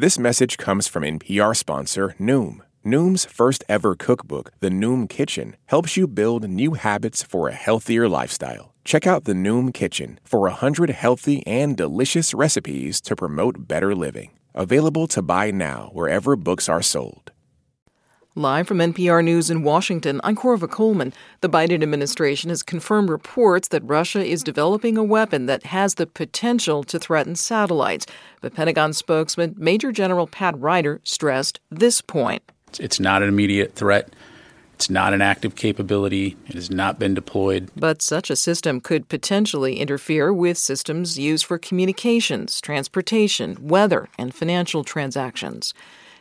This message comes from NPR sponsor Noom. Noom's first ever cookbook, The Noom Kitchen, helps you build new habits for a healthier lifestyle. Check out The Noom Kitchen for 100 healthy and delicious recipes to promote better living. Available to buy now wherever books are sold. Live from NPR News in Washington, I'm Korva Coleman. The Biden administration has confirmed reports that Russia is developing a weapon that has the potential to threaten satellites. But Pentagon spokesman Major General Pat Ryder stressed this point. It's not an immediate threat. It's not an active capability. It has not been deployed. But such a system could potentially interfere with systems used for communications, transportation, weather, and financial transactions.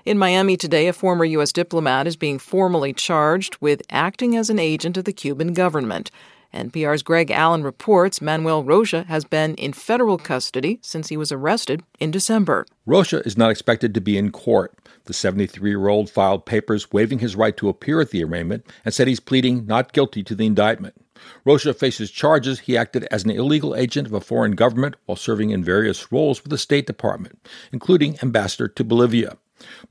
In Miami today, a former U.S. diplomat is being formally charged with acting as an agent of the Cuban government. NPR's Greg Allen reports Manuel Rocha has been in federal custody since he was arrested in December. Rocha is not expected to be in court. The 73 year old filed papers waiving his right to appear at the arraignment and said he's pleading not guilty to the indictment. Rocha faces charges he acted as an illegal agent of a foreign government while serving in various roles with the State Department, including ambassador to Bolivia.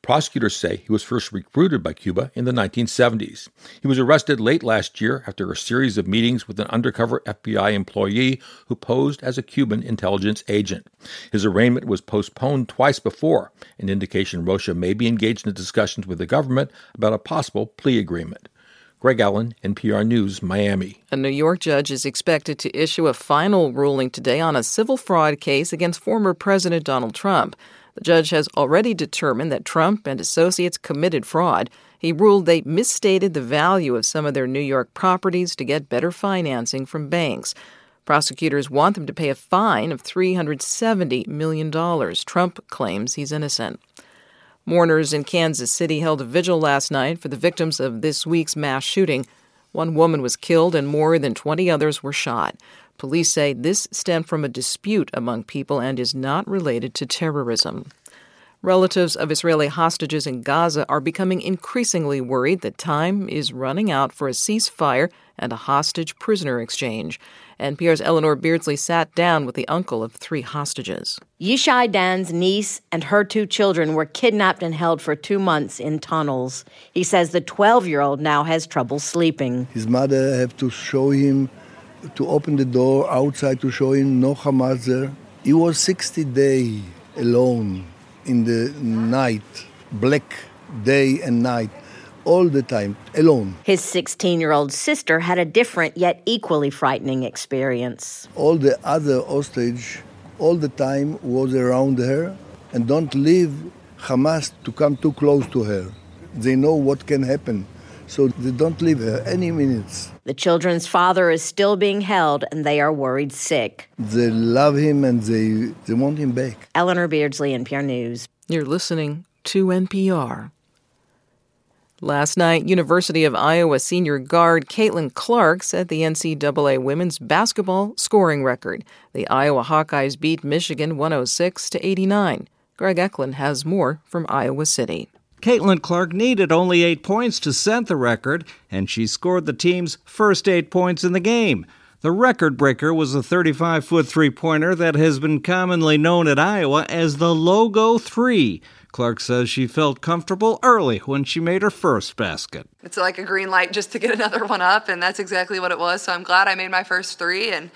Prosecutors say he was first recruited by Cuba in the 1970s. He was arrested late last year after a series of meetings with an undercover FBI employee who posed as a Cuban intelligence agent. His arraignment was postponed twice before, an indication Rocha may be engaged in discussions with the government about a possible plea agreement. Greg Allen, NPR News, Miami. A New York judge is expected to issue a final ruling today on a civil fraud case against former President Donald Trump. The judge has already determined that Trump and associates committed fraud. He ruled they misstated the value of some of their New York properties to get better financing from banks. Prosecutors want them to pay a fine of $370 million. Trump claims he's innocent. Mourners in Kansas City held a vigil last night for the victims of this week's mass shooting. One woman was killed and more than 20 others were shot. Police say this stemmed from a dispute among people and is not related to terrorism. Relatives of Israeli hostages in Gaza are becoming increasingly worried that time is running out for a ceasefire and a hostage prisoner exchange. NPR's Eleanor Beardsley sat down with the uncle of three hostages. Yishai Dan's niece and her two children were kidnapped and held for two months in tunnels. He says the 12 year old now has trouble sleeping. His mother had to show him to open the door outside to show him no Hamas there. He was 60 days alone in the night, black day and night, all the time, alone. His 16 year old sister had a different yet equally frightening experience. All the other hostage, all the time, was around her and don't leave Hamas to come too close to her. They know what can happen so they don't leave her any minutes. The children's father is still being held and they are worried sick. They love him and they, they want him back. Eleanor Beardsley, NPR News. You're listening to NPR. Last night, University of Iowa senior guard Caitlin Clark set the NCAA women's basketball scoring record. The Iowa Hawkeyes beat Michigan 106 to 89. Greg Echlin has more from Iowa City. Caitlin Clark needed only eight points to set the record, and she scored the team's first eight points in the game. The record breaker was a 35 foot three pointer that has been commonly known at Iowa as the Logo 3. Clark says she felt comfortable early when she made her first basket. It's like a green light just to get another one up, and that's exactly what it was. So I'm glad I made my first three and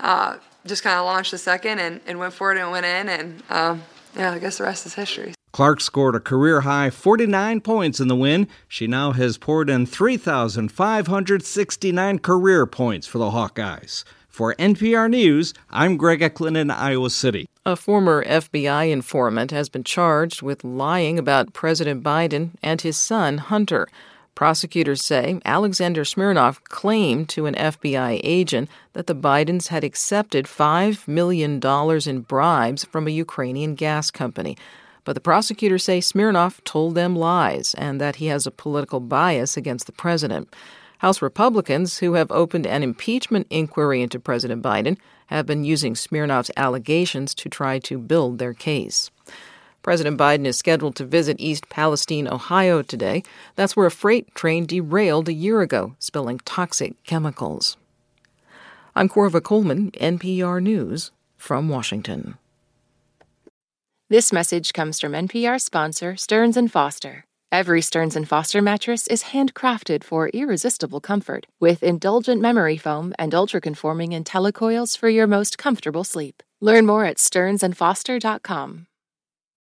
uh, just kind of launched the second and, and, went for it and went in. And um, yeah, I guess the rest is history. Clark scored a career high 49 points in the win. She now has poured in 3,569 career points for the Hawkeyes. For NPR News, I'm Greg Echlin in Iowa City. A former FBI informant has been charged with lying about President Biden and his son, Hunter. Prosecutors say Alexander Smirnov claimed to an FBI agent that the Bidens had accepted $5 million in bribes from a Ukrainian gas company. But the prosecutors say Smirnov told them lies and that he has a political bias against the president. House Republicans, who have opened an impeachment inquiry into President Biden, have been using Smirnov's allegations to try to build their case. President Biden is scheduled to visit East Palestine, Ohio today. That's where a freight train derailed a year ago, spilling toxic chemicals. I'm Korva Coleman, NPR News, from Washington. This message comes from NPR sponsor Stearns Foster. Every Stearns Foster mattress is handcrafted for irresistible comfort with indulgent memory foam and ultra-conforming IntelliCoils for your most comfortable sleep. Learn more at stearnsandfoster.com.